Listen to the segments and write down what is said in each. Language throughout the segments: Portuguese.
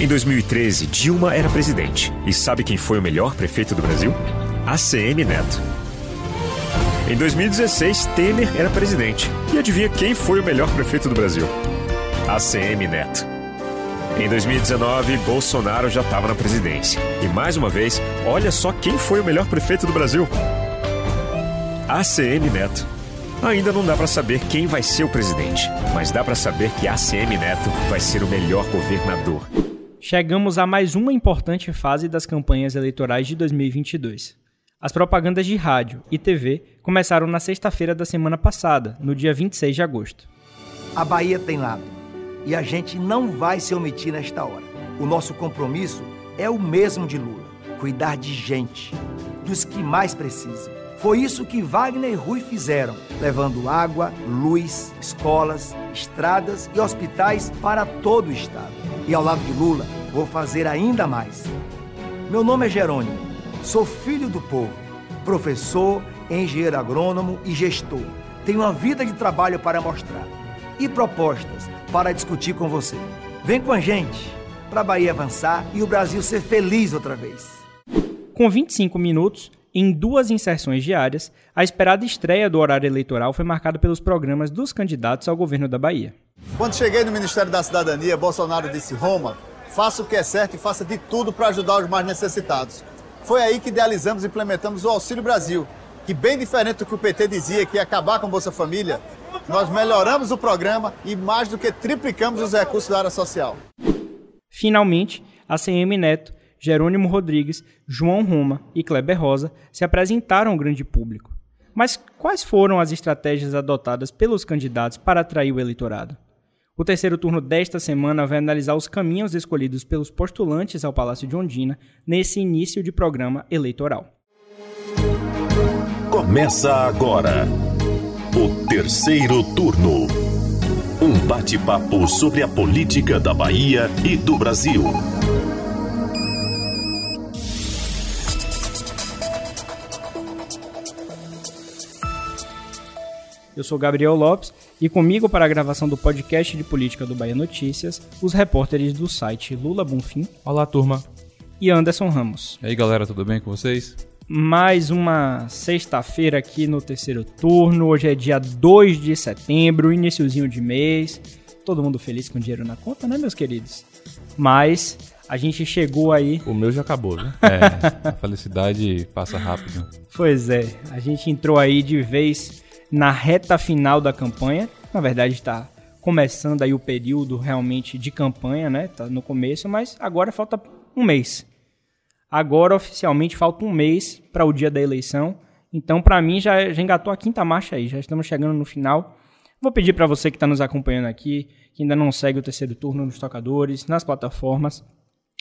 Em 2013, Dilma era presidente. E sabe quem foi o melhor prefeito do Brasil? ACM Neto. Em 2016, Temer era presidente. E adivinha quem foi o melhor prefeito do Brasil? ACM Neto. Em 2019, Bolsonaro já estava na presidência. E mais uma vez, olha só quem foi o melhor prefeito do Brasil. ACM Neto. Ainda não dá para saber quem vai ser o presidente, mas dá para saber que ACM Neto vai ser o melhor governador. Chegamos a mais uma importante fase das campanhas eleitorais de 2022. As propagandas de rádio e TV começaram na sexta-feira da semana passada, no dia 26 de agosto. A Bahia tem lado e a gente não vai se omitir nesta hora. O nosso compromisso é o mesmo de Lula: cuidar de gente, dos que mais precisam. Foi isso que Wagner e Rui fizeram, levando água, luz, escolas, estradas e hospitais para todo o estado. E ao lado de Lula, vou fazer ainda mais. Meu nome é Jerônimo, sou filho do povo, professor, engenheiro agrônomo e gestor. Tenho uma vida de trabalho para mostrar e propostas para discutir com você. Vem com a gente para a Bahia avançar e o Brasil ser feliz outra vez. Com 25 minutos, em duas inserções diárias, a esperada estreia do horário eleitoral foi marcada pelos programas dos candidatos ao governo da Bahia. Quando cheguei no Ministério da Cidadania, Bolsonaro disse: Roma, faça o que é certo e faça de tudo para ajudar os mais necessitados. Foi aí que idealizamos e implementamos o Auxílio Brasil, que, bem diferente do que o PT dizia que ia acabar com Bolsa Família, nós melhoramos o programa e mais do que triplicamos os recursos da área social. Finalmente, a CM Neto Jerônimo Rodrigues, João Roma e Kleber Rosa se apresentaram ao grande público. Mas quais foram as estratégias adotadas pelos candidatos para atrair o eleitorado? O terceiro turno desta semana vai analisar os caminhos escolhidos pelos postulantes ao Palácio de Ondina nesse início de programa eleitoral. Começa agora o terceiro turno. Um bate-papo sobre a política da Bahia e do Brasil. Eu sou Gabriel Lopes e comigo para a gravação do podcast de política do Bahia Notícias, os repórteres do site Lula Bonfim. Olá, turma. E Anderson Ramos. E aí, galera, tudo bem com vocês? Mais uma sexta-feira aqui no terceiro turno. Hoje é dia 2 de setembro, iníciozinho de mês. Todo mundo feliz com dinheiro na conta, né, meus queridos? Mas a gente chegou aí. O meu já acabou, né? É, a felicidade passa rápido. Pois é, a gente entrou aí de vez na reta final da campanha. Na verdade, está começando aí o período realmente de campanha, né? Tá no começo, mas agora falta um mês. Agora oficialmente falta um mês para o dia da eleição. Então, para mim, já, já engatou a quinta marcha aí, já estamos chegando no final. Vou pedir para você que está nos acompanhando aqui, que ainda não segue o terceiro turno nos tocadores, nas plataformas,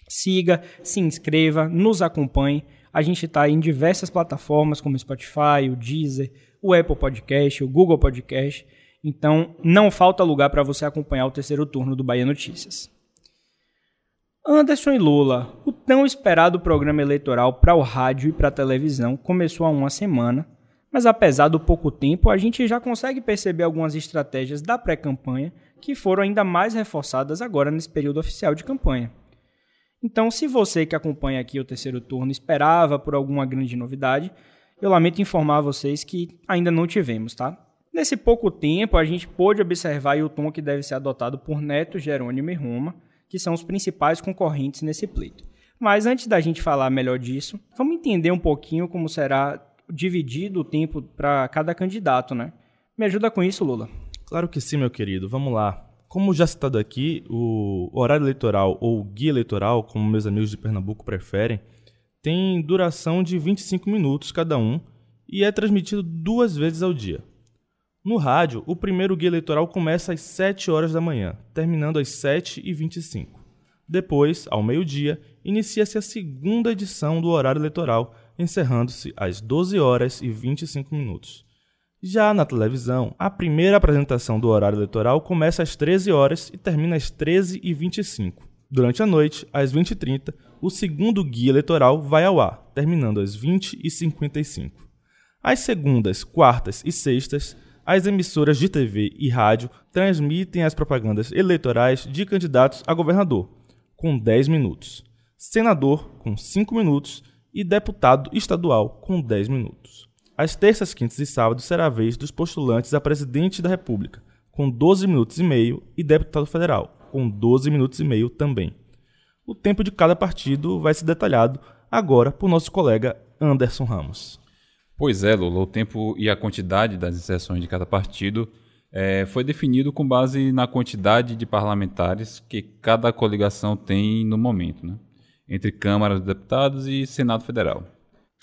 siga, se inscreva, nos acompanhe. A gente está em diversas plataformas como Spotify, o Deezer, o Apple Podcast, o Google Podcast. Então, não falta lugar para você acompanhar o terceiro turno do Bahia Notícias. Anderson e Lula, o tão esperado programa eleitoral para o rádio e para a televisão começou há uma semana, mas apesar do pouco tempo, a gente já consegue perceber algumas estratégias da pré-campanha que foram ainda mais reforçadas agora nesse período oficial de campanha. Então, se você que acompanha aqui o terceiro turno esperava por alguma grande novidade, eu lamento informar vocês que ainda não tivemos, tá? Nesse pouco tempo, a gente pôde observar o tom que deve ser adotado por Neto, Jerônimo e Roma, que são os principais concorrentes nesse pleito. Mas antes da gente falar melhor disso, vamos entender um pouquinho como será dividido o tempo para cada candidato, né? Me ajuda com isso, Lula. Claro que sim, meu querido. Vamos lá. Como já citado aqui, o horário eleitoral ou guia eleitoral, como meus amigos de Pernambuco preferem, tem duração de 25 minutos cada um e é transmitido duas vezes ao dia. No rádio, o primeiro guia eleitoral começa às 7 horas da manhã, terminando às 7h25. Depois, ao meio-dia, inicia-se a segunda edição do horário eleitoral, encerrando-se às 12 horas e 25 minutos. Já na televisão, a primeira apresentação do horário eleitoral começa às 13 horas e termina às 13h25. Durante a noite, às 20h30, o segundo guia eleitoral vai ao ar, terminando às 20h55. Às segundas, quartas e sextas, as emissoras de TV e rádio transmitem as propagandas eleitorais de candidatos a governador, com 10 minutos, senador, com 5 minutos e deputado estadual, com 10 minutos. Às terças, quintas e sábados será a vez dos postulantes a presidente da República, com 12 minutos e meio, e deputado federal, com 12 minutos e meio também. O tempo de cada partido vai ser detalhado agora por nosso colega Anderson Ramos. Pois é, Lula, o tempo e a quantidade das inserções de cada partido é, foi definido com base na quantidade de parlamentares que cada coligação tem no momento, né? entre Câmara dos Deputados e Senado Federal.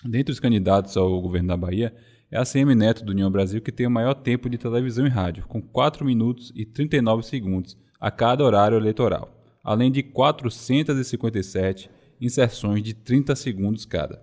Dentre os candidatos ao governo da Bahia, é a CM Neto do União Brasil que tem o maior tempo de televisão e rádio, com 4 minutos e 39 segundos a cada horário eleitoral, além de 457 inserções de 30 segundos cada.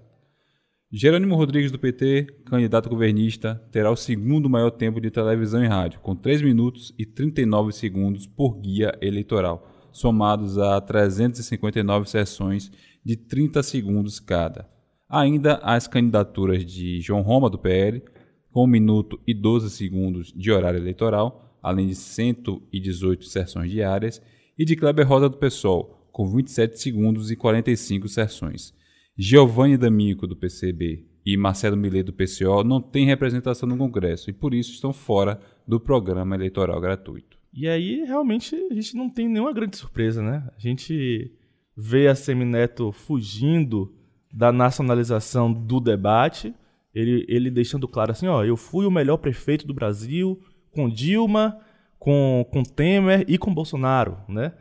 Jerônimo Rodrigues do PT, candidato governista, terá o segundo maior tempo de televisão e rádio, com 3 minutos e 39 segundos por guia eleitoral, somados a 359 sessões de 30 segundos cada. Ainda as candidaturas de João Roma, do PL, com 1 minuto e 12 segundos de horário eleitoral, além de 118 sessões diárias, e de Kleber Rosa, do PSOL, com 27 segundos e 45 sessões. Giovanni D'Amico, do PCB, e Marcelo Millet, do PCO, não têm representação no Congresso e, por isso, estão fora do programa eleitoral gratuito. E aí, realmente, a gente não tem nenhuma grande surpresa, né? A gente vê a Semineto fugindo da nacionalização do debate, ele, ele deixando claro assim, ó, eu fui o melhor prefeito do Brasil com Dilma, com, com Temer e com Bolsonaro, né?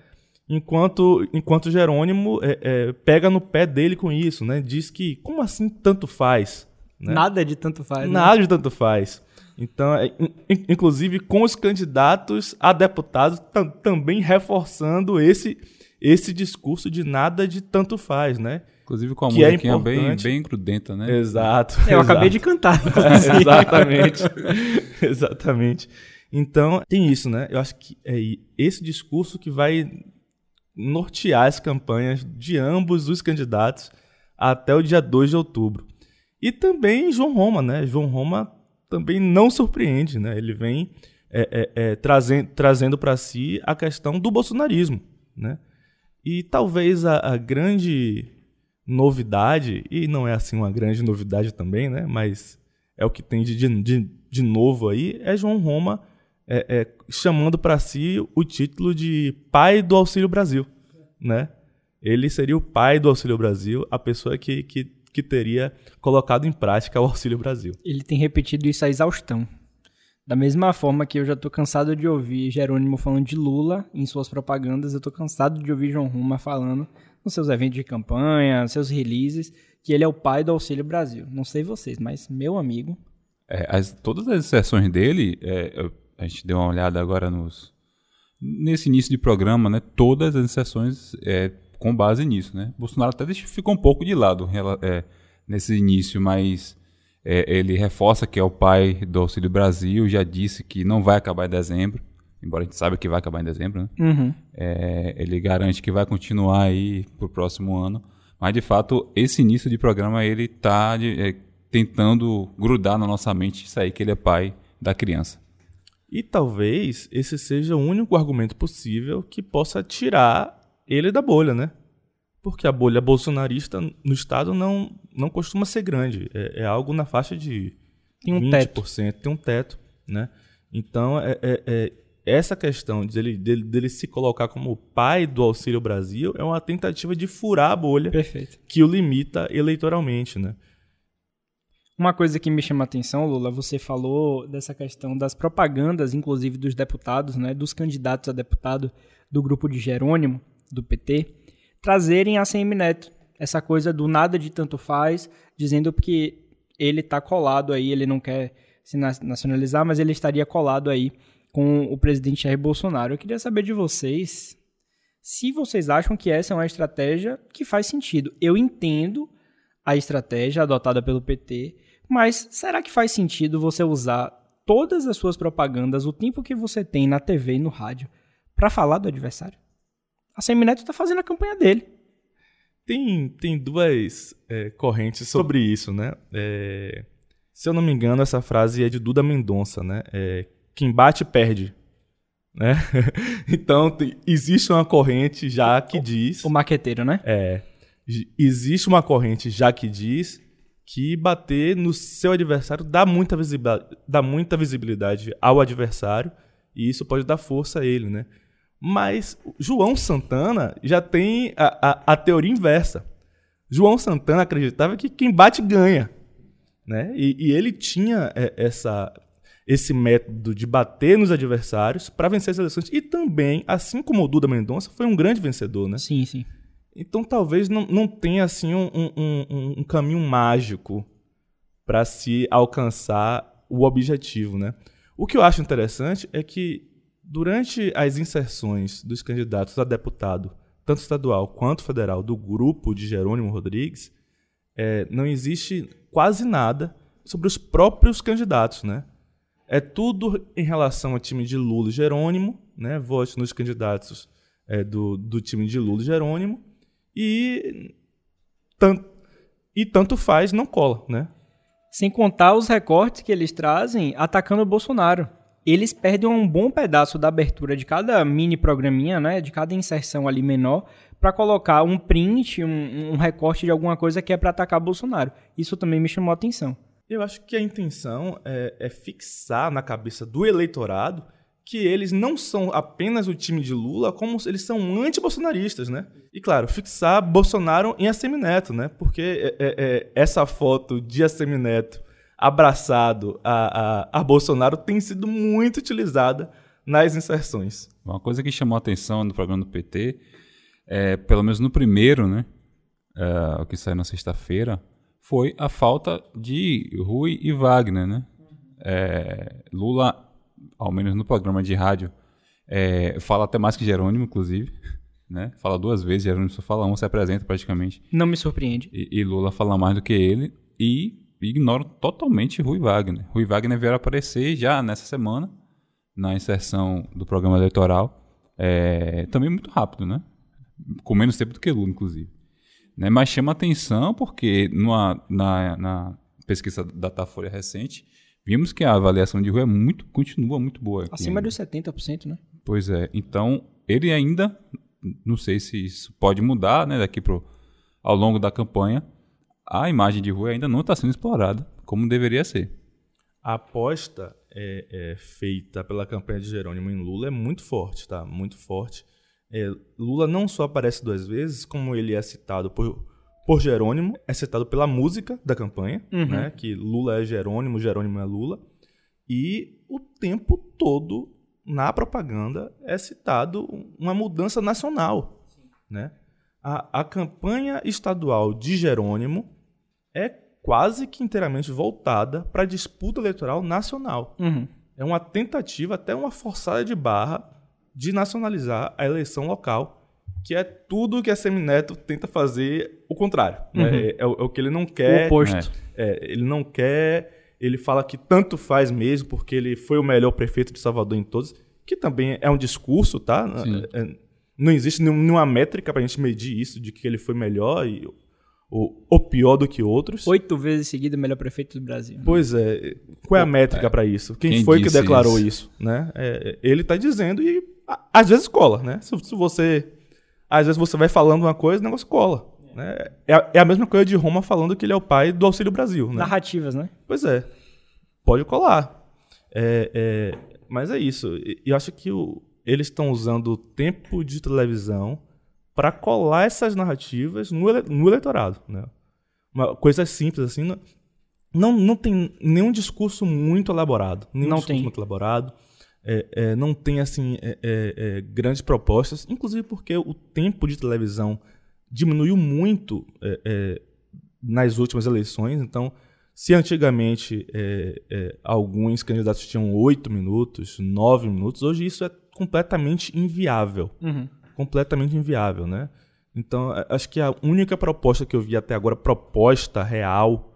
Enquanto, enquanto Jerônimo é, é, pega no pé dele com isso, né? Diz que, como assim tanto faz? Né? Nada de tanto faz. Né? Nada de tanto faz. Então, é, in, inclusive com os candidatos a deputados tam, também reforçando esse, esse discurso de nada de tanto faz, né? Inclusive com a que é musiquinha bem, bem crudenta, né? Exato. Eu exato. acabei de cantar. exatamente. exatamente. Então, tem isso, né? Eu acho que é esse discurso que vai nortear as campanhas de ambos os candidatos até o dia 2 de outubro. E também João Roma, né? João Roma também não surpreende, né? Ele vem é, é, é, trazendo, trazendo para si a questão do bolsonarismo, né? E talvez a, a, grande novidade, e não é assim uma grande novidade também, né? Mas é o que tem de, de, de novo aí, é João Roma é, é, chamando para si o título de pai do Auxílio Brasil, né? Ele seria o pai do Auxílio Brasil, a pessoa que, que, que teria colocado em prática o Auxílio Brasil. Ele tem repetido isso a exaustão. Da mesma forma que eu já estou cansado de ouvir Jerônimo falando de Lula em suas propagandas, eu estou cansado de ouvir João Roma falando nos seus eventos de campanha, seus releases, que ele é o pai do Auxílio Brasil. Não sei vocês, mas meu amigo. É, as, todas as sessões dele, é, a gente deu uma olhada agora nos nesse início de programa, né? Todas as sessões é, com base nisso, né? Bolsonaro até ficou um pouco de lado é, nesse início, mas é, ele reforça que é o pai do Auxílio Brasil, já disse que não vai acabar em dezembro, embora a gente saiba que vai acabar em dezembro, né? Uhum. É, ele garante que vai continuar aí para o próximo ano, mas de fato esse início de programa ele está é, tentando grudar na nossa mente isso aí que ele é pai da criança. E talvez esse seja o único argumento possível que possa tirar ele da bolha, né? Porque a bolha bolsonarista no Estado não, não costuma ser grande. É, é algo na faixa de tem um 20%, teto. tem um teto, né? Então, é, é, é essa questão dele, dele, dele, se colocar como pai do Auxílio Brasil é uma tentativa de furar a bolha Perfeito. que o limita eleitoralmente, né? Uma coisa que me chama a atenção, Lula, você falou dessa questão das propagandas, inclusive dos deputados, né, dos candidatos a deputado do grupo de Jerônimo, do PT, trazerem a CM Neto. Essa coisa do nada de tanto faz, dizendo que ele está colado aí, ele não quer se nacionalizar, mas ele estaria colado aí com o presidente Jair Bolsonaro. Eu queria saber de vocês se vocês acham que essa é uma estratégia que faz sentido. Eu entendo a estratégia adotada pelo PT, mas será que faz sentido você usar todas as suas propagandas, o tempo que você tem na TV e no rádio, para falar do adversário? A Semineto está fazendo a campanha dele. Tem, tem duas é, correntes sobre isso, né? É, se eu não me engano, essa frase é de Duda Mendonça, né? É, quem bate, perde. Né? então, tem, existe uma corrente já que diz. O maqueteiro, né? É. Existe uma corrente já que diz que bater no seu adversário dá muita, dá muita visibilidade ao adversário e isso pode dar força a ele, né? Mas João Santana já tem a, a, a teoria inversa. João Santana acreditava que quem bate ganha. Né? E, e ele tinha é, essa, esse método de bater nos adversários para vencer as eleições. E também, assim como o Duda Mendonça, foi um grande vencedor. Né? Sim, sim. Então talvez não, não tenha assim um, um, um caminho mágico para se alcançar o objetivo. Né? O que eu acho interessante é que durante as inserções dos candidatos a deputado, tanto estadual quanto federal, do grupo de Jerônimo Rodrigues, é, não existe quase nada sobre os próprios candidatos, né? É tudo em relação ao time de Lula e Jerônimo, né? Vote nos candidatos é, do, do time de Lula e Jerônimo e tanto, e tanto faz, não cola, né? Sem contar os recortes que eles trazem atacando o Bolsonaro eles perdem um bom pedaço da abertura de cada mini programinha, né, de cada inserção ali menor, para colocar um print, um, um, recorte de alguma coisa que é para atacar Bolsonaro. Isso também me chamou a atenção. Eu acho que a intenção é, é fixar na cabeça do eleitorado que eles não são apenas o time de Lula, como eles são anti-bolsonaristas, né? E claro, fixar Bolsonaro em Assemineto, né? Porque é, é, é essa foto de Assemineto abraçado a, a, a Bolsonaro tem sido muito utilizada nas inserções. Uma coisa que chamou a atenção no programa do PT, é, pelo menos no primeiro, né, é, o que saiu na sexta-feira, foi a falta de Rui e Wagner, né? É, Lula, ao menos no programa de rádio, é, fala até mais que Jerônimo, inclusive. Né? Fala duas vezes, Jerônimo só fala um, se apresenta praticamente. Não me surpreende. E, e Lula fala mais do que ele. E ignoram totalmente Rui Wagner. Rui Wagner veio aparecer já nessa semana, na inserção do programa eleitoral, é, também muito rápido, né? Com menos tempo do que Lula, inclusive. Né? Mas chama atenção porque numa, na, na pesquisa da Datafolha recente, vimos que a avaliação de Rui é muito, continua muito boa. Acima dos 70%, né? Pois é. Então, ele ainda, não sei se isso pode mudar né, daqui pro, ao longo da campanha, a imagem de rua ainda não está sendo explorada como deveria ser. A aposta é, é, feita pela campanha de Jerônimo em Lula é muito forte, tá? Muito forte. É, Lula não só aparece duas vezes, como ele é citado por, por Jerônimo, é citado pela música da campanha, uhum. né? Que Lula é Jerônimo, Jerônimo é Lula. E o tempo todo na propaganda é citado uma mudança nacional, né? A, a campanha estadual de Jerônimo é quase que inteiramente voltada para a disputa eleitoral nacional. Uhum. É uma tentativa, até uma forçada de barra, de nacionalizar a eleição local, que é tudo que a Semineto tenta fazer o contrário. Né? Uhum. Né? É, é, o que ele não quer. O oposto. É, é, ele não quer. Ele fala que tanto faz mesmo, porque ele foi o melhor prefeito de Salvador em todos, que também é um discurso, tá? É, não existe nenhuma métrica para a gente medir isso, de que ele foi melhor e ou, ou pior do que outros. Oito vezes seguido melhor prefeito do Brasil. Né? Pois é. Qual é a métrica é. para isso? Quem, Quem foi que declarou isso? isso né? É, ele está dizendo e a, às vezes cola, né? Se, se, você às vezes você vai falando uma coisa, o negócio cola. Né? É, a, é a mesma coisa de Roma falando que ele é o pai do Auxílio Brasil. Né? Narrativas, né? Pois é. Pode colar. É, é, mas é isso. E eu acho que o, eles estão usando o tempo de televisão para colar essas narrativas no, ele, no eleitorado. Né? Uma coisa simples assim, não, não, não tem nenhum discurso muito elaborado. Nenhum não discurso tem. muito elaborado. É, é, não tem assim é, é, é, grandes propostas, inclusive porque o tempo de televisão diminuiu muito nas últimas eleições. Então, se antigamente alguns candidatos tinham oito minutos, nove minutos, hoje isso é completamente inviável. Uhum completamente inviável, né? Então, acho que a única proposta que eu vi até agora, proposta real,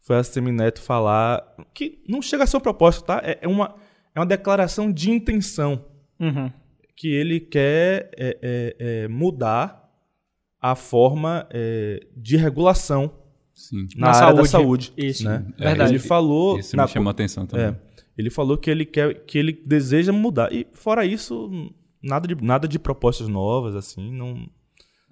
foi a Semineto falar que não chega a ser uma proposta, tá? É uma, é uma declaração de intenção uhum. que ele quer é, é, é mudar a forma é, de regulação Sim. na, na área saúde. da saúde. Isso, né? verdade. Ele falou... Isso me na, chamou a atenção também. Ele falou que ele quer, que ele deseja mudar. E fora isso, nada de, nada de propostas novas, assim, não,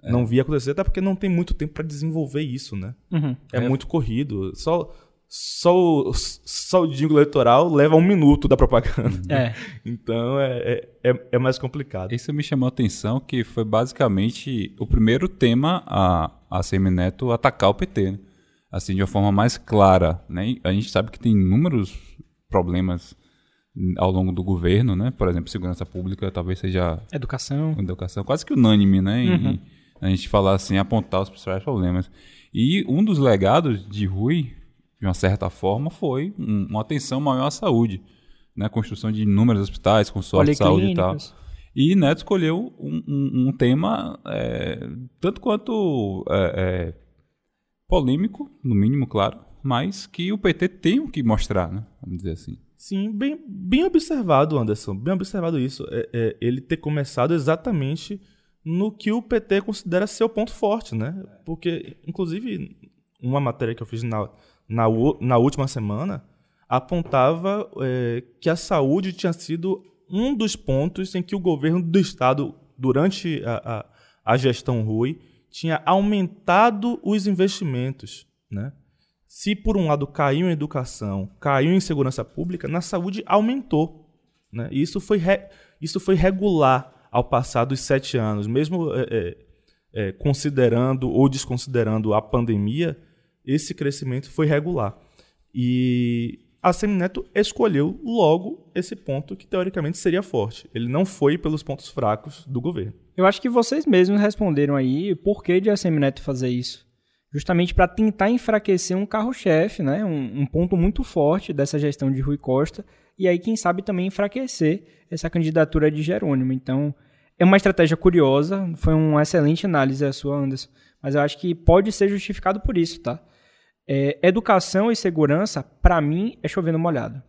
é. não vi acontecer, até porque não tem muito tempo para desenvolver isso, né? Uhum. É, é, muito corrido. Só, só, o, só o jingle eleitoral leva um minuto da propaganda. É. Então é, é, é, mais complicado. Isso me chamou a atenção, que foi basicamente o primeiro tema a, a Semineto atacar o PT, né? Assim, de uma forma mais clara, né? A gente sabe que tem inúmeros problemas ao longo do governo, né? Por exemplo, segurança pública talvez seja... Educação. Educação, quase que unânime, né? Uhum. a gente falar assim, apontar os principais problemas. E um dos legados de Rui, de uma certa forma, foi um, uma atenção maior à saúde, né? Construção de inúmeros hospitais, consórcio de saúde e tal. E Neto escolheu um, um, um tema é, tanto quanto é, é, polêmico, no mínimo, claro, mas que o PT tem o que mostrar, né? Vamos dizer assim. Sim, bem, bem observado, Anderson. Bem observado isso. É, é, ele ter começado exatamente no que o PT considera ser o ponto forte, né? Porque, inclusive, uma matéria que eu fiz na, na, na última semana apontava é, que a saúde tinha sido um dos pontos em que o governo do Estado, durante a, a, a gestão Rui, tinha aumentado os investimentos, né? Se por um lado caiu em educação, caiu em segurança pública, na saúde aumentou. Né? E isso foi, re, isso foi regular ao passar dos sete anos, mesmo é, é, é, considerando ou desconsiderando a pandemia, esse crescimento foi regular. E a Semineto escolheu logo esse ponto que teoricamente seria forte. Ele não foi pelos pontos fracos do governo. Eu acho que vocês mesmos responderam aí por que de a Semineto fazer isso justamente para tentar enfraquecer um carro-chefe, né? Um, um, ponto muito forte dessa gestão de Rui Costa, e aí, quem sabe, também enfraquecer essa candidatura de Jerônimo. Então, é uma estratégia curiosa, foi uma excelente análise a sua, Anderson, mas eu acho que pode ser justificado por isso, tá? É, educação e segurança, para mim, é chovendo molhado.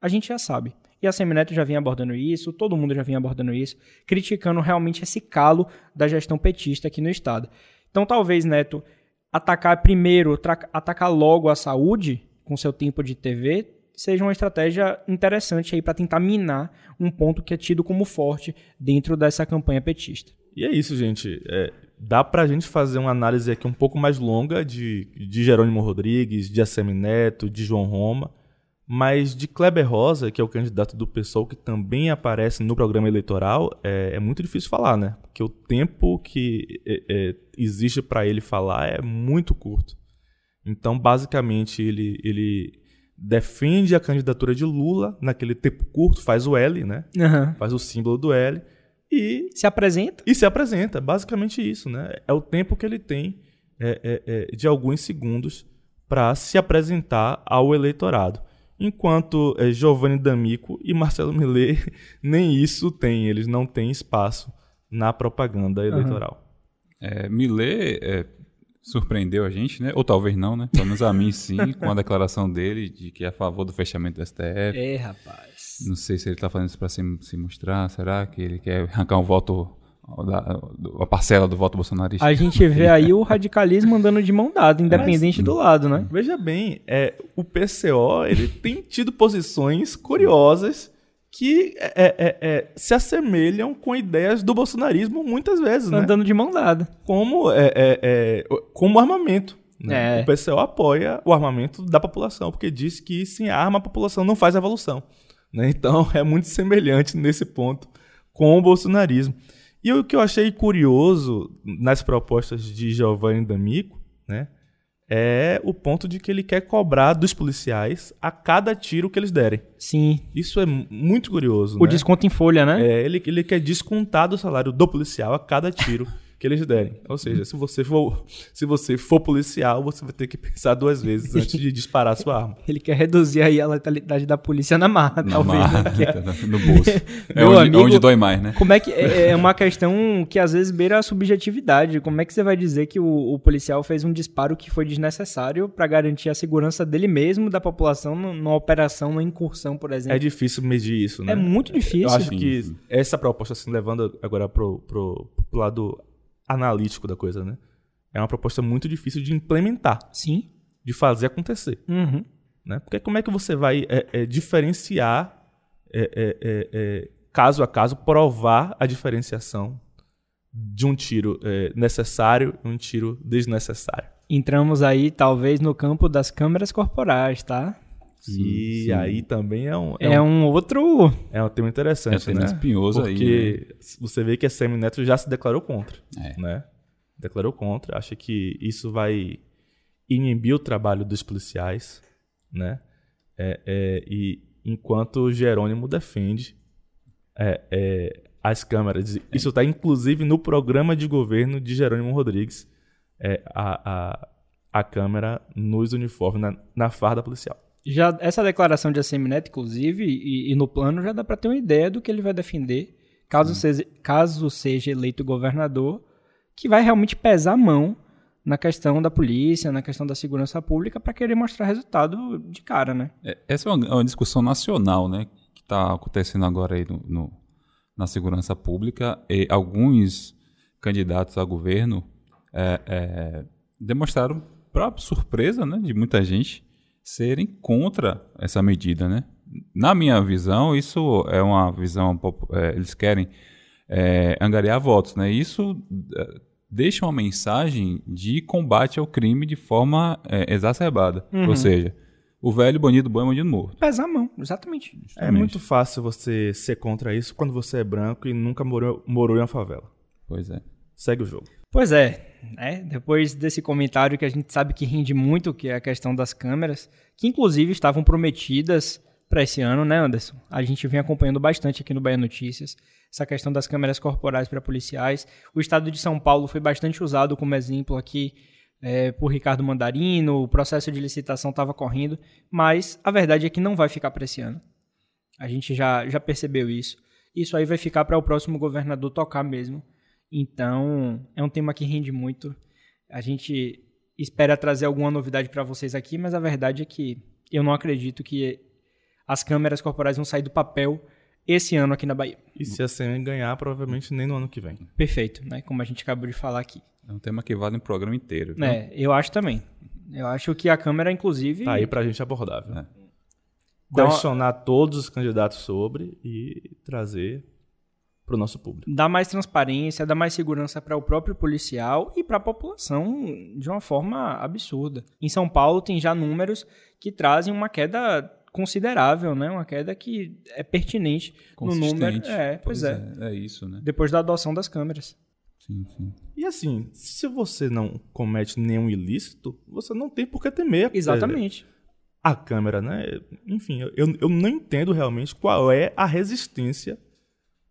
A gente já sabe. E a Semineto já vinha abordando isso, todo mundo já vinha abordando isso, criticando realmente esse calo da gestão petista aqui no Estado. Então, talvez, Neto, atacar primeiro, atacar logo a saúde com seu tempo de TV, seja uma estratégia interessante aí para tentar minar um ponto que é tido como forte dentro dessa campanha petista. E é isso, gente. É, dá para a gente fazer uma análise aqui um pouco mais longa de, de Jerônimo Rodrigues, de Assemineto, de João Roma. Mas de Kleber Rosa, que é o candidato do PSOL que também aparece no programa eleitoral, é, é muito difícil falar, né? Porque o tempo que é, é, existe para ele falar é muito curto. Então, basicamente, ele, ele defende a candidatura de Lula naquele tempo curto, faz o L, né? Uhum. Faz o símbolo do L e se apresenta. E se apresenta, basicamente isso, né? É o tempo que ele tem é, é, é de alguns segundos para se apresentar ao eleitorado. Enquanto é, Giovanni D'Amico e Marcelo Millet nem isso têm, eles não têm espaço na propaganda eleitoral. Uhum. É, Millet é, surpreendeu a gente, né? Ou talvez não, né? Pelo menos a mim sim, com a declaração dele de que é a favor do fechamento do STF. É, rapaz. Não sei se ele está fazendo isso para se, se mostrar, será que ele quer arrancar um voto a parcela do voto bolsonarista. A gente vê aí o radicalismo andando de mão dada, independente Mas, do lado, né? Veja bem, é, o PCO ele tem tido posições curiosas que é, é, é, é, se assemelham com ideias do bolsonarismo muitas vezes, né? Andando de mão dada. Como, é, como armamento. Né? O PCO apoia o armamento da população, porque diz que sem arma a população não faz revolução. Né? Então é muito semelhante nesse ponto com o bolsonarismo. E o que eu achei curioso nas propostas de Giovanni D'Amico, né, é o ponto de que ele quer cobrar dos policiais a cada tiro que eles derem. Sim. Isso é muito curioso. O né? desconto em folha, né? É, ele, ele quer descontar do salário do policial a cada tiro que eles derem. Ou seja, se você for, se você for policial, você vai ter que pensar duas vezes antes de disparar sua arma. Ele quer reduzir aí a letalidade da polícia na marra, na talvez. Marra, né? no bolso. É onde, amigo, onde, dói mais, né? Como é que é, é uma questão que às vezes beira a subjetividade. Como é que você vai dizer que o, o policial fez um disparo que foi desnecessário para garantir a segurança dele mesmo, da população, numa operação, numa incursão, por exemplo? É difícil medir isso, né? É muito difícil. Eu acho que essa proposta, assim, levando agora pro, pro, pro lado analítico da coisa, né? É uma proposta muito difícil de implementar. Sim. De fazer acontecer. Uhum. Né? Porque como é que você vai é, é, diferenciar, é, é, é, é caso a caso, provar a diferenciação de um tiro necessário e um tiro desnecessário? Entramos aí, talvez, no campo das câmeras corporais, tá? Sim, e sim. aí também é um, é, é um, um, outro. É um tema interessante, é um né? espinhoso Porque aí. Porque né? você vê que a Semineto já se declarou contra. É. Né? Declarou contra. Acha que isso vai inibir o trabalho dos policiais. Né? É, é, e enquanto o Jerônimo defende é, é, as câmeras. Isso está inclusive no programa de governo de Jerônimo Rodrigues. a, a, a câmera nos uniformes, na, na farda policial. Já essa declaração de Assemineto, inclusive, e, e, no plano já dá para ter uma ideia do que ele vai defender, caso seja, caso seja eleito governador, que vai realmente pesar a mão na questão da polícia, na questão da segurança pública, para querer mostrar resultado de cara, né? É, essa é uma, é uma, discussão nacional, né, que está acontecendo agora aí no, no, na segurança pública. E alguns candidatos a governo é, é, demonstraram, para surpresa né, de muita gente, serem contra essa medida, né? Na minha visão, isso é uma visão, é, eles querem é, angariar votos, né? Isso é, deixa uma mensagem de combate ao crime de forma é, exacerbada, uhum. ou seja, o velho bandido bom é bandido morto. Pesa a mão, exatamente. É muito fácil você ser contra isso quando você é branco e nunca morou, morou em uma favela. Pois é. Segue o jogo. Pois é, né? Depois desse comentário que a gente sabe que rende muito, que é a questão das câmeras, que inclusive estavam prometidas para esse ano, né, Anderson? A gente vem acompanhando bastante aqui no Bahia Notícias essa questão das câmeras corporais para policiais. O estado de São Paulo foi bastante usado como exemplo aqui é, por Ricardo Mandarino, o processo de licitação estava correndo, mas a verdade é que não vai ficar para esse ano. A gente já, já percebeu isso. Isso aí vai ficar para o próximo governador tocar mesmo então, é um tema que rende muito. A gente espera trazer alguma novidade para vocês aqui, mas a verdade é que eu não acredito que as câmeras corporais vão sair do papel esse ano aqui na Bahia. E se a CM ganhar, provavelmente nem no ano que vem. Perfeito, né? Como a gente acabou de falar aqui. É um tema que vale um programa inteiro. Viu? É, eu acho também. Eu acho que a câmera, inclusive. Tá aí pra gente abordar, viu? É. Questionar todos os candidatos sobre e trazer para o nosso público. Dá mais transparência, dá mais segurança para o próprio policial e para a população de uma forma absurda. Em São Paulo tem já números que trazem uma queda considerável, né? Uma queda que é pertinente no número. É, pois, pois é. é. É isso, né? Depois da adoção das câmeras. Sim, sim. E assim, se você não comete nenhum ilícito, você não tem por que temer. Exatamente. A câmera, né? Enfim, eu, eu não entendo realmente qual é a resistência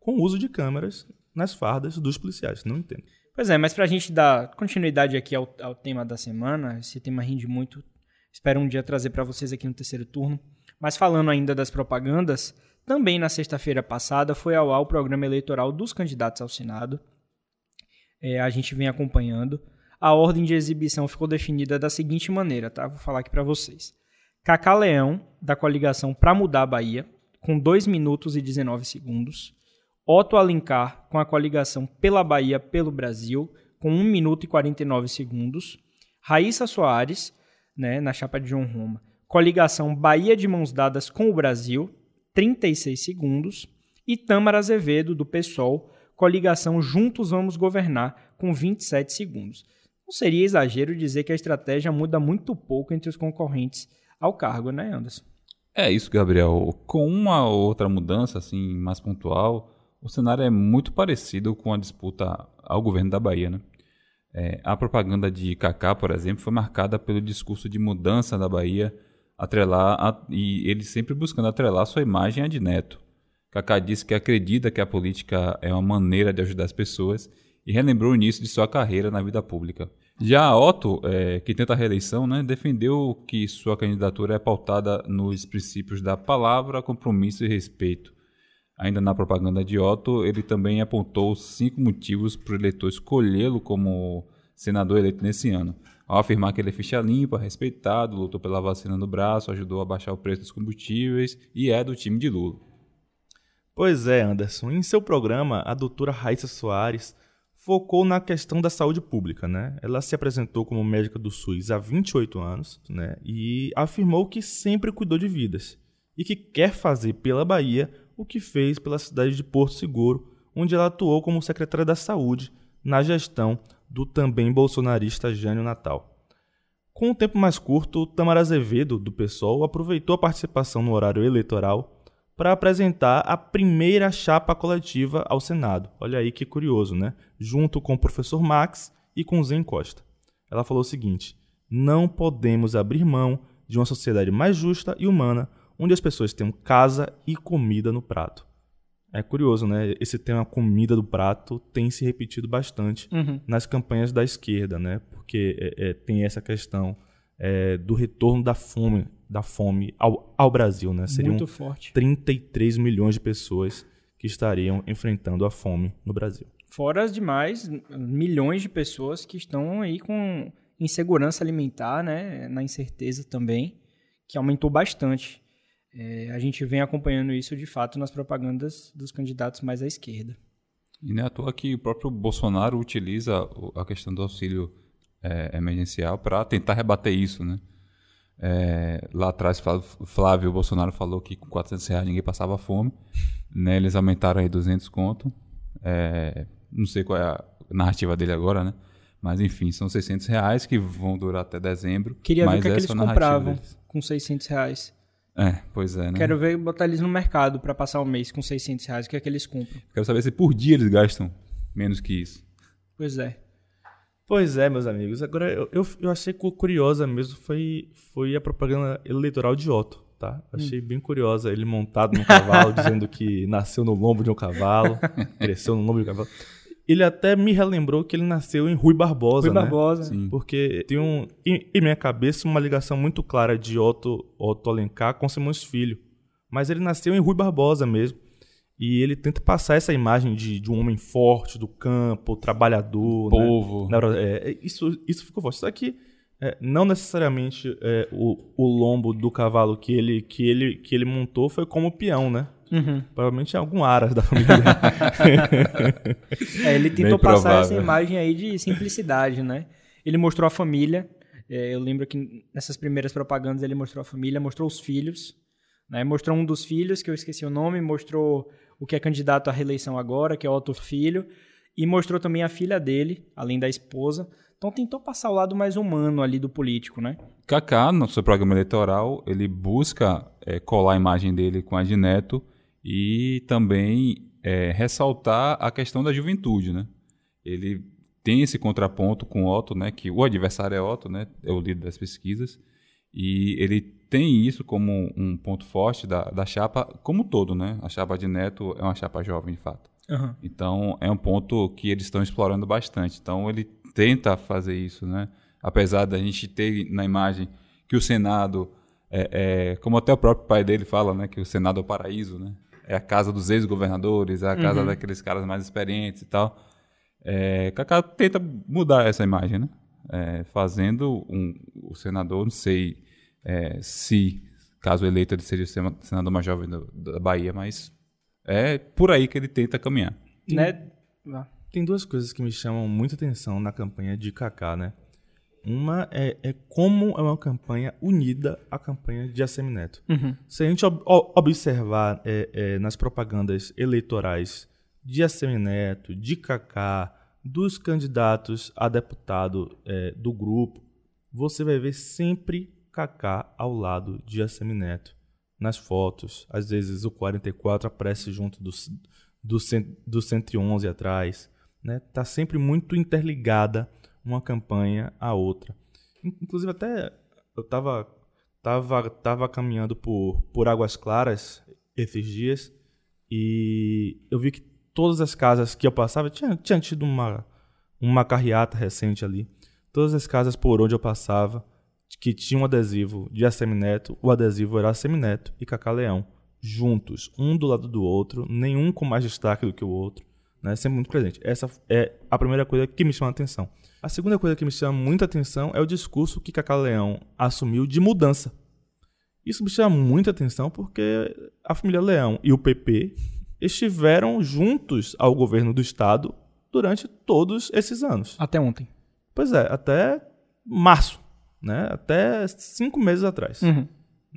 com o uso de câmeras nas fardas dos policiais. Não entendo. Pois é, mas para a gente dar continuidade aqui ao, ao, tema da semana, esse tema rende muito. Espero um dia trazer para vocês aqui no terceiro turno. Mas falando ainda das propagandas, também na sexta-feira passada foi ao ar o programa eleitoral dos candidatos ao Senado. É, a gente vem acompanhando. A ordem de exibição ficou definida da seguinte maneira, tá? Vou falar aqui para vocês. Cacá Leão, da coligação Pra Mudar a Bahia, com 2 minutos e 19 segundos. Otto Alencar com a coligação Pela Bahia pelo Brasil, com 1 minuto e 49 segundos. Raíssa Soares, né, na chapa de João Roma, coligação Bahia de Mãos Dadas com o Brasil, 36 segundos. E Tâmara Azevedo, do PSOL, coligação Juntos Vamos Governar, com 27 segundos. Não seria exagero dizer que a estratégia muda muito pouco entre os concorrentes ao cargo, né, Anderson? É isso, Gabriel. Com uma ou outra mudança assim mais pontual, o cenário é muito parecido com a disputa ao governo da Bahia. Né? É, a propaganda de Kaká, por exemplo, foi marcada pelo discurso de mudança da Bahia, atrelar a, e ele sempre buscando atrelar sua imagem a de Neto. Kaká disse que acredita que a política é uma maneira de ajudar as pessoas e relembrou o início de sua carreira na vida pública. Já Otto, é, que tenta a reeleição, né, defendeu que sua candidatura é pautada nos princípios da palavra, compromisso e respeito Ainda na propaganda de Otto, ele também apontou cinco motivos para o eleitor escolhê-lo como senador eleito nesse ano. Ao afirmar que ele é ficha limpa, respeitado, lutou pela vacina no braço, ajudou a baixar o preço dos combustíveis e é do time de Lula. Pois é, Anderson. Em seu programa, a doutora Raíssa Soares focou na questão da saúde pública, né? Ela se apresentou como médica do SUS há 28 anos, né? E afirmou que sempre cuidou de vidas e que quer fazer pela Bahia o que fez pela cidade de Porto Seguro, onde ela atuou como secretária da Saúde na gestão do também bolsonarista Jânio Natal. Com um tempo mais curto, Tamara Azevedo, do PSOL, aproveitou a participação no horário eleitoral para apresentar a primeira chapa coletiva ao Senado. Olha aí que curioso, né? Junto com o professor Max e com Zen Costa. Ela falou o seguinte: não podemos abrir mão de uma sociedade mais justa e humana, onde as pessoas tenham casa e comida no prato. É curioso, né? Esse tema comida do prato tem se repetido bastante Uhum. nas campanhas da esquerda, né? Porque é, é, tem essa questão é, do retorno da fome, da fome ao, ao Brasil, né? Seriam Muito forte. 33 milhões de pessoas que estariam enfrentando a fome no Brasil. Fora as demais milhões de pessoas que estão aí com insegurança alimentar, né? Na incerteza também, que aumentou bastante. É, a gente vem acompanhando isso de fato nas propagandas dos candidatos mais à esquerda. E não é à toa que o próprio Bolsonaro utiliza a questão do auxílio é, emergencial para tentar rebater isso, né? É, lá atrás, Flá- Flávio Bolsonaro falou que com 400 reais ninguém passava fome. Né? Eles aumentaram aí 200 conto. É, não sei qual é a narrativa dele agora, né? Mas enfim, são 600 reais que vão durar até dezembro. Queria ver o que, é que eles a narrativa compravam deles. com 600 reais. É, pois é, né? Quero ver botar eles no mercado para passar o mês com 600 reais. O que é que eles compram? Quero saber se por dia eles gastam menos que isso. Pois é. Pois é, meus amigos. Agora, eu, eu, eu achei cu- curiosa mesmo foi, foi a propaganda eleitoral de Otto, tá? Achei bem curiosa ele montado num cavalo, dizendo que nasceu no lombo de um cavalo, cresceu no lombo de um cavalo. Ele até me relembrou que ele nasceu em Rui Barbosa, Rui né? Barbosa. Sim. Porque tem um, em, em minha cabeça uma ligação muito clara de Otto, Otto Alencar com Simões Filho. Mas ele nasceu em Rui Barbosa mesmo. E ele tenta passar essa imagem de, de um homem forte, do campo, trabalhador. né? Povo. É, é, isso, isso ficou forte. Só que é, não necessariamente é, o, o lombo do cavalo que ele, que, ele, que ele montou foi como peão, né? Uhum. Provavelmente algum aras da família. É, ele tentou Bem passar essa imagem aí de simplicidade, né? Ele mostrou a família. é, eu lembro que nessas primeiras propagandas ele mostrou a família, mostrou os filhos. Né? Mostrou um dos filhos, que eu esqueci o nome, mostrou o que é candidato à reeleição agora, que é Otto Filho. E mostrou também a filha dele, além da esposa. Então tentou passar o lado mais humano ali do político, né? Kaká, no seu programa eleitoral, ele busca é, colar a imagem dele com a de Neto e também é, ressaltar a questão da juventude, né? Ele tem esse contraponto com Otto, né? Que o adversário é Otto, né? É o líder das pesquisas. E ele tem isso como um ponto forte da, da chapa como um todo, né? A chapa de Neto é uma chapa jovem, de fato. Aham. Então é um ponto que eles estão explorando bastante. Então ele tenta fazer isso, né? Apesar da gente ter na imagem que o Senado, é, é, como até o próprio pai dele fala, né? Que o Senado é o paraíso, né? É a casa dos ex-governadores, é a casa daqueles caras mais experientes e tal. É, Kaká tenta mudar essa imagem, né? É, fazendo um, o senador, não sei é, se, caso eleito, ele seja o sena- senador mais jovem do- da Bahia, mas é por aí que ele tenta caminhar. Né? Tem duas coisas que me chamam muita atenção na campanha de Kaká, né? Uma é, é como é uma campanha unida à campanha de Assemineto. Uhum. Se a gente ob- observar é, é, nas propagandas eleitorais de Assemineto, de Kaká, dos candidatos a deputado é, do grupo, você vai ver sempre Kaká ao lado de Assemineto. Nas fotos, às vezes o 44 aparece junto do, do, do 111 atrás. Né? Tá sempre muito interligada uma campanha à outra. In- Inclusive até eu tava tava, tava caminhando por, por Águas Claras esses dias e eu vi que todas as casas que eu passava tinha, tinha tido uma, uma carreata recente ali. Todas as casas por onde eu passava que tinha um adesivo de Assemineto, o adesivo era Assemineto e Cacá Leão, juntos, um do lado do outro, nenhum com mais destaque do que o outro, né? sempre muito presente. Essa é a primeira coisa que me chama a atenção. A segunda coisa que me chama muita atenção é o discurso que Cacá Leão assumiu de mudança. Isso me chama muita atenção porque a família Leão e o PP estiveram juntos ao governo do Estado durante todos esses anos. Até ontem. Pois é, até março, né? Até cinco meses atrás. Uhum.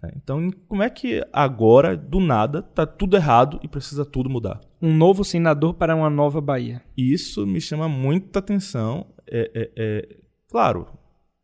né? Então, como é que agora, do nada, tá tudo errado e precisa tudo mudar? Um novo senador para uma nova Bahia. Isso me chama muita atenção. É, é- é- claro,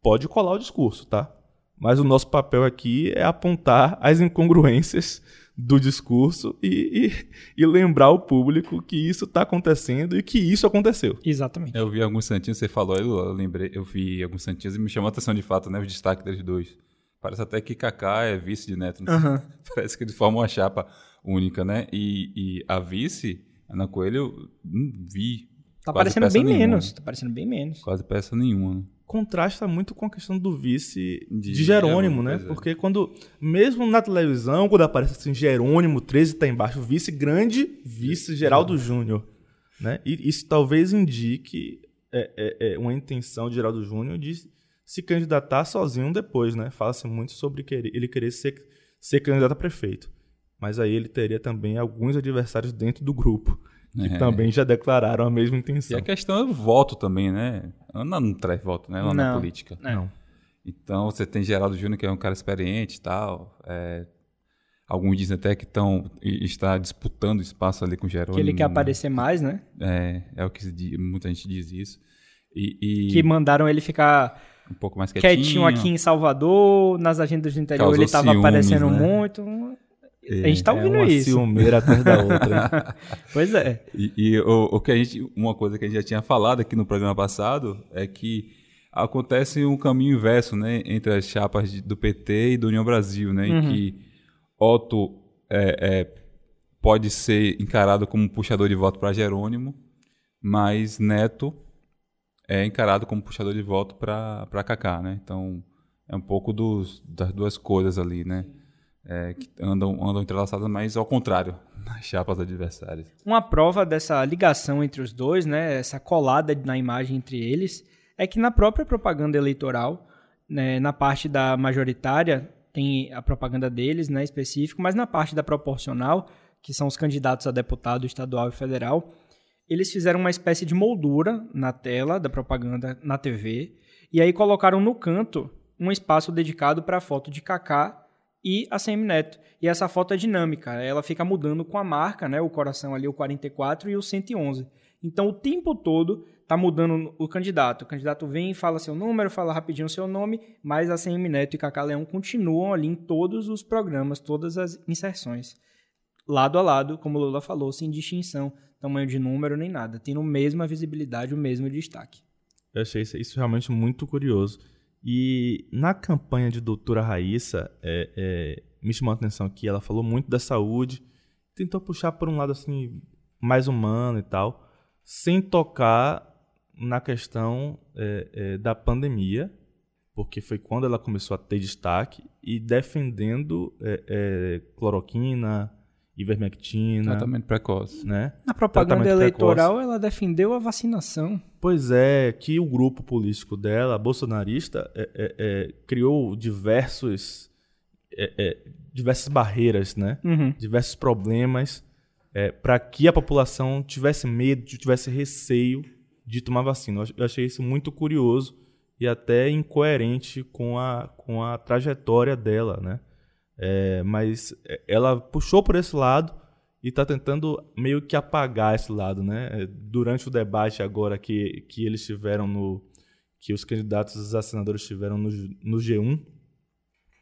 pode colar o discurso, tá? Mas o nosso papel aqui é apontar as incongruências do discurso e, e- e lembrar o público que isso está acontecendo e que isso aconteceu. Exatamente. Eu vi alguns santinhos, você falou eu lembrei, eu vi alguns santinhos e me chamou a atenção de fato, né? O destaque deles dois. Parece até que Kaká é vice de Neto. Aham. Parece que eles formam uma chapa única, né? E, e a vice, Ana Coelho, eu não vi. Tá quase parecendo bem nenhuma, menos. né? Tá parecendo bem menos. Quase peça nenhuma. né? Contrasta muito com a questão do vice de, De Jerônimo, Jerônimo, né? é. Porque quando, mesmo na televisão, quando aparece assim, Jerônimo 13 tá embaixo, vice grande, vice Geraldo Júnior, né? E isso talvez indique é, é, é, uma intenção de Geraldo Júnior de se candidatar sozinho depois, né? Fala-se muito sobre querer, ele querer ser, ser candidato a prefeito. Mas aí ele teria também alguns adversários dentro do grupo, que É. também já declararam a mesma E intenção. a questão é o voto também, né? Ana não traz voto, né? Lá na Não. política. Não. Então você tem Geraldo Júnior, que é um cara experiente e tal. é, alguns dizem até que estão está disputando espaço ali com o Jerônimo. Que ele quer aparecer mais, né? É, é o que se diz, muita gente diz isso. E, e Que mandaram ele ficar um pouco mais quietinho. quietinho aqui em Salvador, nas agendas do interior Causou ele tava ciúmes, aparecendo né? muito. A gente tá É ouvindo uma isso. ciumeira atrás da outra. hein? Pois é. E, e o, o que a gente, uma coisa que a gente já tinha falado aqui no programa passado é que acontece um caminho inverso, né, entre as chapas de- do PT e do União Brasil, né, em que Otto é, é, pode ser encarado como puxador de voto para Jerônimo, mas Neto é encarado como puxador de voto para para Kaká, né? Então é um pouco dos, das duas coisas ali, né? É, que andam, andam entrelaçadas, mas ao contrário, nas chapas adversárias. Uma prova dessa ligação entre os dois, né, essa colada na imagem entre eles, é que na própria propaganda eleitoral, né, na parte da majoritária, tem a propaganda deles, né, específico, mas na parte da proporcional, que são os candidatos a deputado estadual e federal, eles fizeram uma espécie de moldura na tela da propaganda na TV, e aí colocaram no canto um espaço dedicado para a foto de Kaká e a CM Neto. E essa foto é dinâmica, ela fica mudando com a marca, né? O coração ali, o 44 e o 111. Então, o tempo todo tá mudando o candidato. O candidato vem, fala seu número, fala rapidinho seu nome, mas a CM Neto e Cacá Leão continuam ali em todos os programas, todas as inserções. Lado a lado, como o Lula falou, sem distinção, tamanho de número nem nada. Tendo a mesma visibilidade, o mesmo destaque. Eu achei isso realmente muito curioso. E na campanha de doutora Raíssa, é, é, me chamou a atenção que ela falou muito da saúde, tentou puxar por um lado assim mais humano e tal, sem tocar na questão é, é, da pandemia, porque foi quando ela começou a ter destaque, e defendendo é, é, cloroquina, ivermectina, Tratamento precoce. né? Na propaganda eleitoral, ela defendeu a vacinação. Pois é, que o grupo político dela, bolsonarista, é, é, é, criou diversos, é, é, diversas barreiras, né? Uhum. diversos problemas para que a população tivesse medo, tivesse receio de tomar vacina. Eu achei isso muito curioso e até incoerente com a, com a trajetória dela, né? É, mas é, ela puxou por esse lado e está tentando meio que apagar esse lado, né? É, Durante o debate agora que, que eles tiveram no que os candidatos a senadores tiveram no, no G1,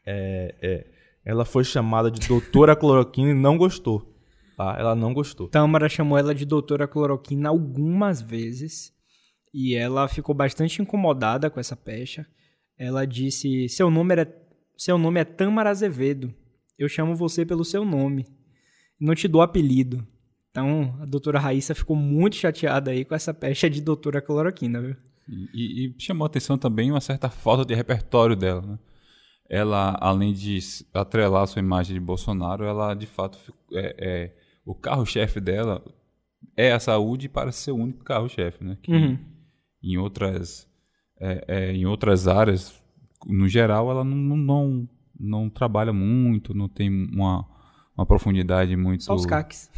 é, é, ela foi chamada de doutora cloroquina e não gostou. Tá? Ela não gostou. Tâmara chamou ela de doutora cloroquina algumas vezes e ela ficou bastante incomodada com essa pecha. Ela disse: seu nome, é, seu nome é Tâmara Azevedo. Eu chamo você pelo seu nome. Não te dou apelido. Então a doutora Raíssa ficou muito chateada aí com essa pecha de doutora cloroquina, viu? E, e chamou a atenção também uma certa falta de repertório dela. Né? Ela, além de atrelar a sua imagem de Bolsonaro, ela de fato é, é, o carro-chefe dela é a saúde parece ser o único carro-chefe, né? Que Uhum. em outras é, é, em outras áreas, no geral, ela não, não, não, trabalha muito, não tem uma, uma profundidade muito Só os caques.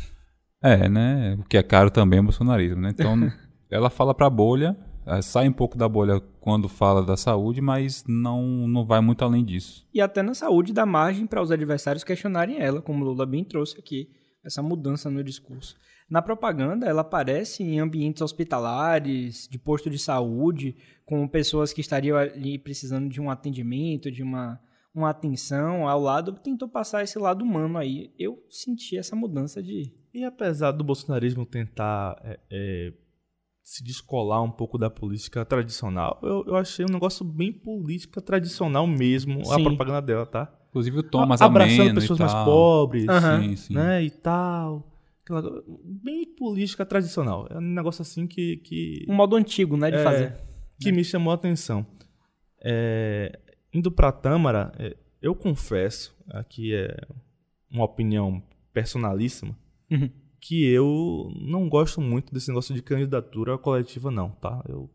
é, né? O que é caro também é bolsonarismo, né? Então, ela fala para a bolha, eh, sai um pouco da bolha quando fala da saúde, mas não, não vai muito além disso. E até na saúde dá margem para os adversários questionarem ela, como Lula bem trouxe aqui, essa mudança no discurso. Na propaganda, ela aparece em ambientes hospitalares, de posto de saúde, com pessoas que estariam ali precisando de um atendimento, de uma, uma atenção ao lado. Tentou passar esse lado humano aí. Eu senti essa mudança de. E apesar do bolsonarismo tentar é, é, se descolar um pouco da política tradicional, eu, eu achei um negócio bem política tradicional mesmo, a Sim. propaganda dela, tá? Inclusive o tom mais Abraçando pessoas e mais pobres, Aham. Sim, sim. né, e tal. Aquela- bem política tradicional. É um negócio assim que, que, Um modo antigo, né, de É, fazer. que me chamou a atenção. É, indo para a Tâmara, é, eu confesso, aqui é uma opinião personalíssima, Uhum. que eu não gosto muito desse negócio de candidatura coletiva, não, tá? Eu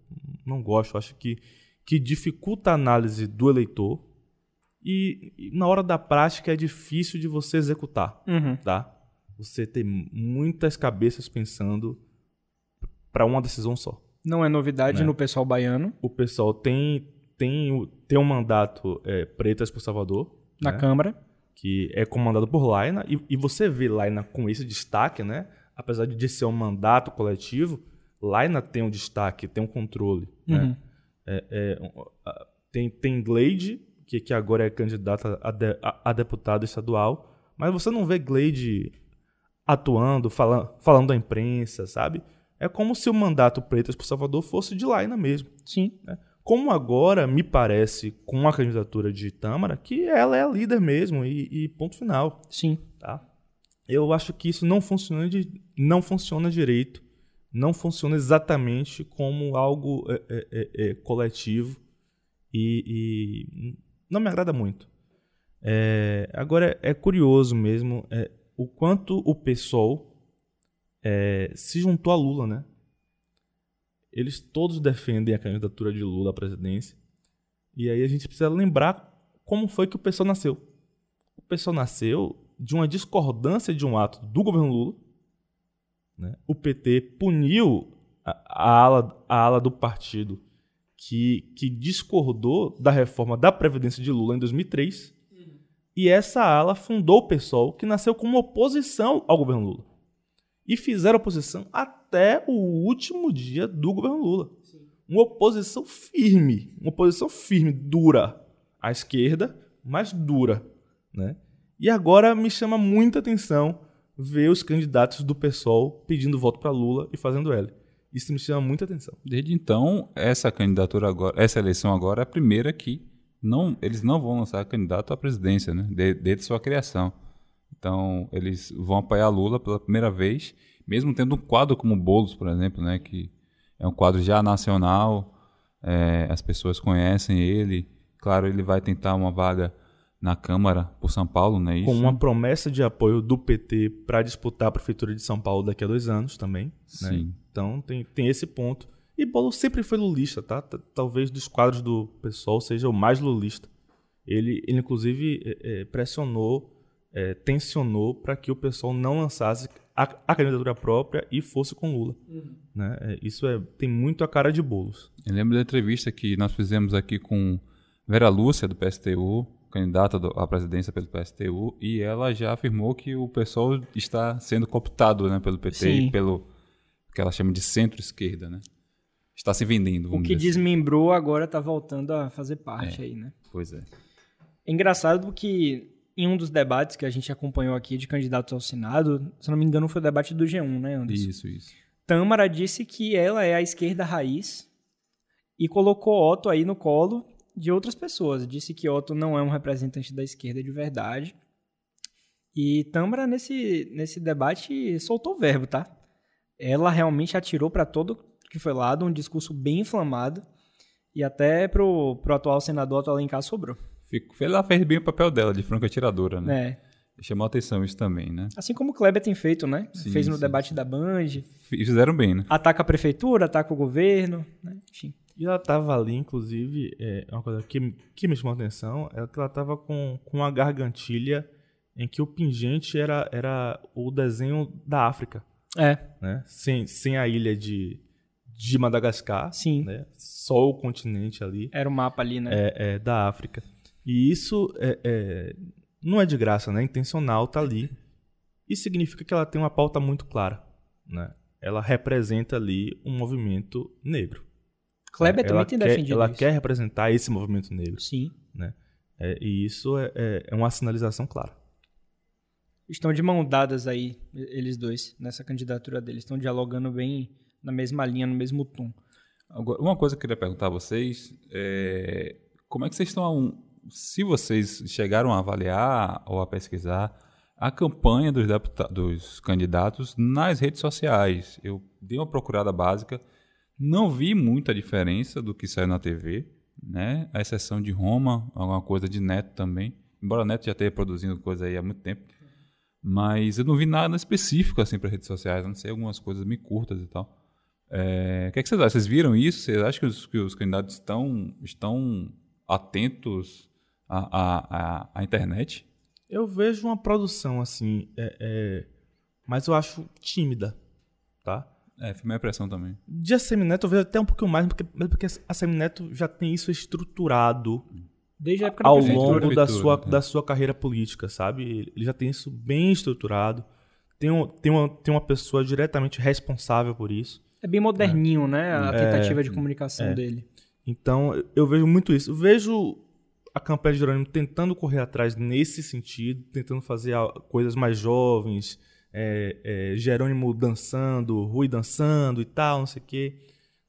não gosto, acho que, que dificulta a análise do eleitor e, e na hora da prática é difícil de você executar, Uhum. tá? Você tem muitas cabeças pensando para uma decisão só. Não é novidade Né? no pessoal baiano, O pessoal tem tem, o- tem um mandato é, Pretas por Salvador, na né? Câmara. que é comandado por Laina, e, e você vê Laina com esse destaque, né? Apesar de ser um mandato coletivo, Laina tem um destaque, tem um controle. Né? Uhum. É, é, a- tem, tem Gleide, que, que agora é candidata a, de, a, a deputada estadual, mas você não vê Gleide atuando, falando, falando à imprensa, sabe? É como se o mandato Pretas por Salvador fosse de Laina mesmo. Sim. Como agora me parece, com a candidatura de Tâmara, que ela é a líder mesmo e, e ponto final, Sim. tá? Eu acho que isso não funciona, de, não funciona direito, não funciona exatamente como algo é, é, é, é, coletivo e, e não me agrada muito. É, agora é curioso mesmo é, o quanto o PSOL é, se juntou a Lula, né? Eles todos defendem a candidatura de Lula à presidência. E aí a gente precisa lembrar como foi que o PSOL nasceu. O PSOL nasceu de uma discordância de um ato do governo Lula. né? O PT puniu a, a ala, a ala do partido que, que discordou da reforma da Previdência de Lula em 2003. E essa ala fundou o PSOL, que nasceu como oposição ao governo Lula. E fizeram oposição até o último dia do governo Lula. Uma oposição firme, uma oposição firme, dura à esquerda, mas dura, né? E agora me chama muita atenção ver os candidatos do PSOL pedindo voto para Lula e fazendo L. Isso me chama muita atenção. Desde então, essa candidatura agora, essa eleição agora é a primeira que não, eles não vão lançar candidato à presidência, né? De- Desde sua criação. Então, eles vão apoiar Lula pela primeira vez, mesmo tendo um quadro como Boulos, por exemplo, né? Que é um quadro já nacional, é, as pessoas conhecem ele. Claro, ele vai tentar uma vaga na Câmara por São Paulo, né? Isso. Com uma promessa de apoio do PT para disputar a Prefeitura de São Paulo daqui a dois anos também. né? Sim. Então tem, tem esse ponto. E Bolo sempre foi lulista, tá? Talvez dos quadros do PSOL seja o mais lulista. Ele, ele inclusive, é, é, pressionou, é, tensionou para que o PSOL não lançasse a, a candidatura própria e fosse com Lula. Né? É, isso é, tem muito a cara de bolos. Eu lembro da entrevista que nós fizemos aqui com Vera Lúcia, do PSTU, candidata do- à presidência pelo PSTU, e ela já afirmou que o pessoal está sendo cooptado né, pelo PT Sim. e pelo que ela chama de centro-esquerda, né? Está se vendendo, O que dizer assim. desmembrou agora tá voltando a fazer parte É. aí, né? Pois é. É engraçado que em um dos debates que a gente acompanhou aqui de candidatos ao Senado, se não me engano foi o debate do G1, né, Anderson? Isso, isso. Tâmara disse que ela é a esquerda raiz e colocou Otto aí no colo de outras pessoas. Disse que Otto não é um representante da esquerda de verdade. E Tâmara, nesse, nesse debate, soltou o verbo, tá? Ela realmente atirou para todo que foi lado, um discurso bem inflamado. E até pro, pro atual senador Otto Alencar sobrou. Fico- Ela fez bem o papel dela, de franca atiradora, né? É. Chamou atenção isso também, né? Assim como o Kleber tem feito, né? Sim, Fez no sim, debate da Band. Fizeram bem, né? Ataca a prefeitura, ataca o governo, né? Enfim. E ela tava ali, inclusive, é, uma coisa que, que me chamou a atenção é que ela tava com, com uma gargantilha em que o pingente era, era o desenho da África, É. né? Sem, sem a ilha de, de Madagascar. Sim. Né? Só o continente ali Era o mapa ali, né? é, é, da África. E isso é, é- não é de graça, né? Intencional, tá ali. E significa que ela tem uma pauta muito clara, né? Ela representa ali um movimento negro. Kleber ela também tem quer, defendido Ela isso. quer representar esse movimento negro, Sim. né? É, e isso é, é- é uma sinalização clara. Estão de mão dadas aí, eles dois, nessa candidatura deles. Estão dialogando bem na mesma linha, no mesmo tom. Uma coisa que eu queria perguntar a vocês é como é que vocês estão. Se vocês chegaram a avaliar ou a pesquisar a campanha dos, dos candidatos nas redes sociais. Eu dei uma procurada básica, não vi muita diferença do que saiu na TV, né? A exceção de Roma, alguma coisa de Neto também. Embora Neto já esteja produzindo coisa aí há muito tempo. Mas eu não vi nada específico assim para redes sociais, a não ser algumas coisas meio curtas e tal. É, o que, é que vocês acham? Vocês viram isso? Vocês acham que os, que os candidatos estão, estão atentos à, à, à, internet? Eu vejo uma produção assim, é, é, mas eu acho tímida, tá? É, foi minha impressão também. De a Semineto eu vejo até um pouquinho mais, porque, mas porque a Semineto já tem isso estruturado Desde a época ao longo da sua, é. da sua carreira política, sabe? Ele já tem isso bem estruturado. Tem, um, tem, uma, tem uma pessoa diretamente responsável por isso. É bem moderninho, né? A tentativa de comunicação é. dele. Então, eu vejo muito isso. Eu vejo a campanha de Jerônimo tentando correr atrás nesse sentido, tentando fazer coisas mais jovens, é, é, Jerônimo dançando, Rui dançando e tal, não sei o quê.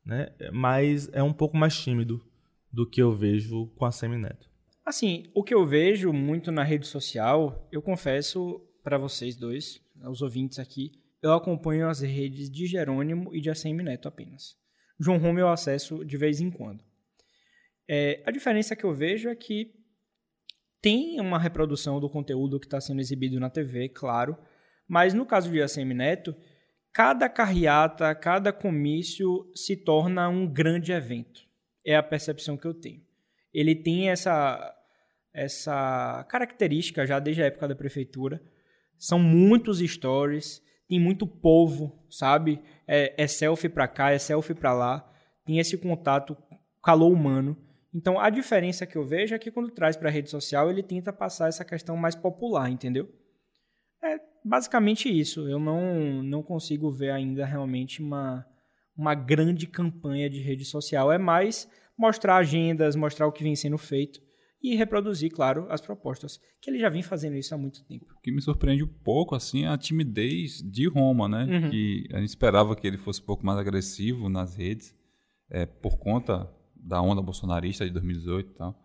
Né? Mas é um pouco mais tímido do que eu vejo com a Semineto. Assim, o que eu vejo muito na rede social, eu confesso para vocês dois, aos ouvintes aqui, eu acompanho as redes de Jerônimo e de ACM Neto apenas. João Roma eu acesso de vez em quando. É, a diferença que eu vejo é que tem uma reprodução do conteúdo que está sendo exibido na TV, claro, mas no caso de ACM Neto, cada carreata, cada comício se torna um grande evento. É a percepção que eu tenho. Ele tem essa, essa característica já desde a época da prefeitura. São muitos stories, tem muito povo, sabe? É, é selfie pra cá, é selfie pra lá. Tem esse contato, calor humano. Então a diferença que eu vejo é que quando traz para rede social ele tenta passar essa questão mais popular, entendeu? É basicamente isso. Eu não, não consigo ver ainda realmente uma, uma grande campanha de rede social. É mais mostrar agendas, mostrar o que vem sendo feito e reproduzir, claro, as propostas. Que ele já vem fazendo isso há muito tempo. O que me surpreende um pouco assim é a timidez de Roma, né? Uhum. Que a gente esperava que ele fosse um pouco mais agressivo nas redes, é, por conta da onda bolsonarista de 2018 e tal.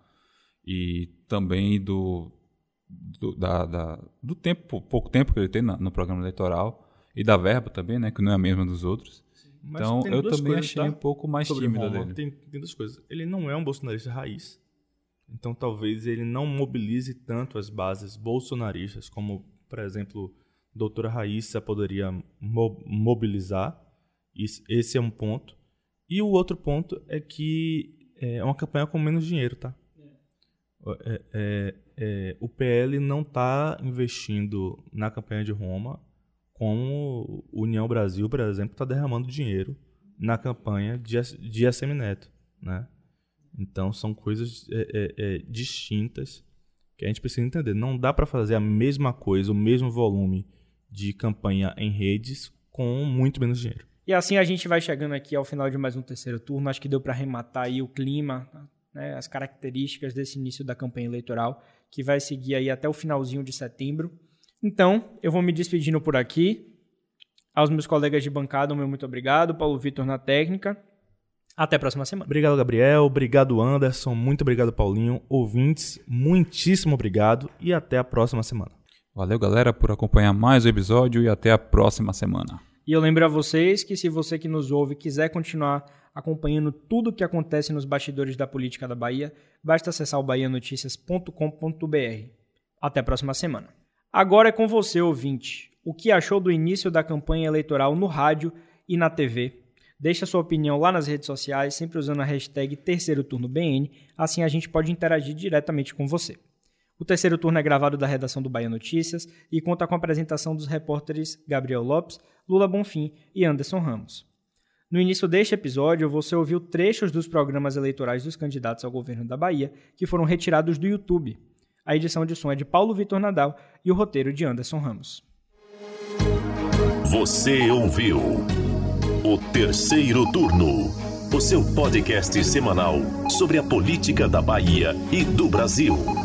E também do, do, da, da- do tempo, pouco tempo que ele tem na- no programa eleitoral e da verba também, né? Que não é a mesma dos outros. Mas então eu também coisas, achei tá? um pouco mais tímido Roma. dele. Tem, tem duas coisas. Ele não é um bolsonarista raiz. Então talvez ele não mobilize tanto as bases bolsonaristas como, por exemplo, doutora Raíssa poderia mo- mobilizar. Esse é um ponto. E o outro ponto é que é uma campanha com menos dinheiro, tá? É, é, é, o PL não está investindo na campanha de Roma como União Brasil, por exemplo, está derramando dinheiro na campanha de, de Neto, né? Então são coisas é, é, é, distintas que a gente precisa entender. Não dá para fazer a mesma coisa, o mesmo volume de campanha em redes com muito menos dinheiro. E assim a gente vai chegando aqui ao final de mais um terceiro turno. Acho que deu para arrematar aí o clima, né, as características desse início da campanha eleitoral, que vai seguir aí até o finalzinho de setembro. Então, eu vou me despedindo por aqui. Aos meus colegas de bancada, meu muito obrigado. Paulo Vitor na técnica. Até a próxima semana. Obrigado, Gabriel. Obrigado, Anderson. Muito obrigado, Paulinho. Ouvintes, muitíssimo obrigado e até a próxima semana. Valeu, galera, por acompanhar mais o episódio e até a próxima semana. E eu lembro a vocês que se você que nos ouve quiser continuar acompanhando tudo o que acontece nos bastidores da política da Bahia, basta acessar o bahianoticias.com.br. Até a próxima semana. Agora é com você, ouvinte. O que achou do início da campanha eleitoral no rádio e na TV? Deixa sua opinião lá nas redes sociais, sempre usando a hashtag Terceiro Turno BN, assim a gente pode interagir diretamente com você. O terceiro turno é gravado da redação do Bahia Notícias e conta com a apresentação dos repórteres Gabriel Lopes, Lula Bonfim e Anderson Ramos. No início deste episódio, você ouviu trechos dos programas eleitorais dos candidatos ao governo da Bahia que foram retirados do YouTube. A edição de som é de Paulo Vitor Nadal e o roteiro de Anderson Ramos. Você ouviu? O Terceiro Turno. O seu podcast semanal sobre a política da Bahia e do Brasil.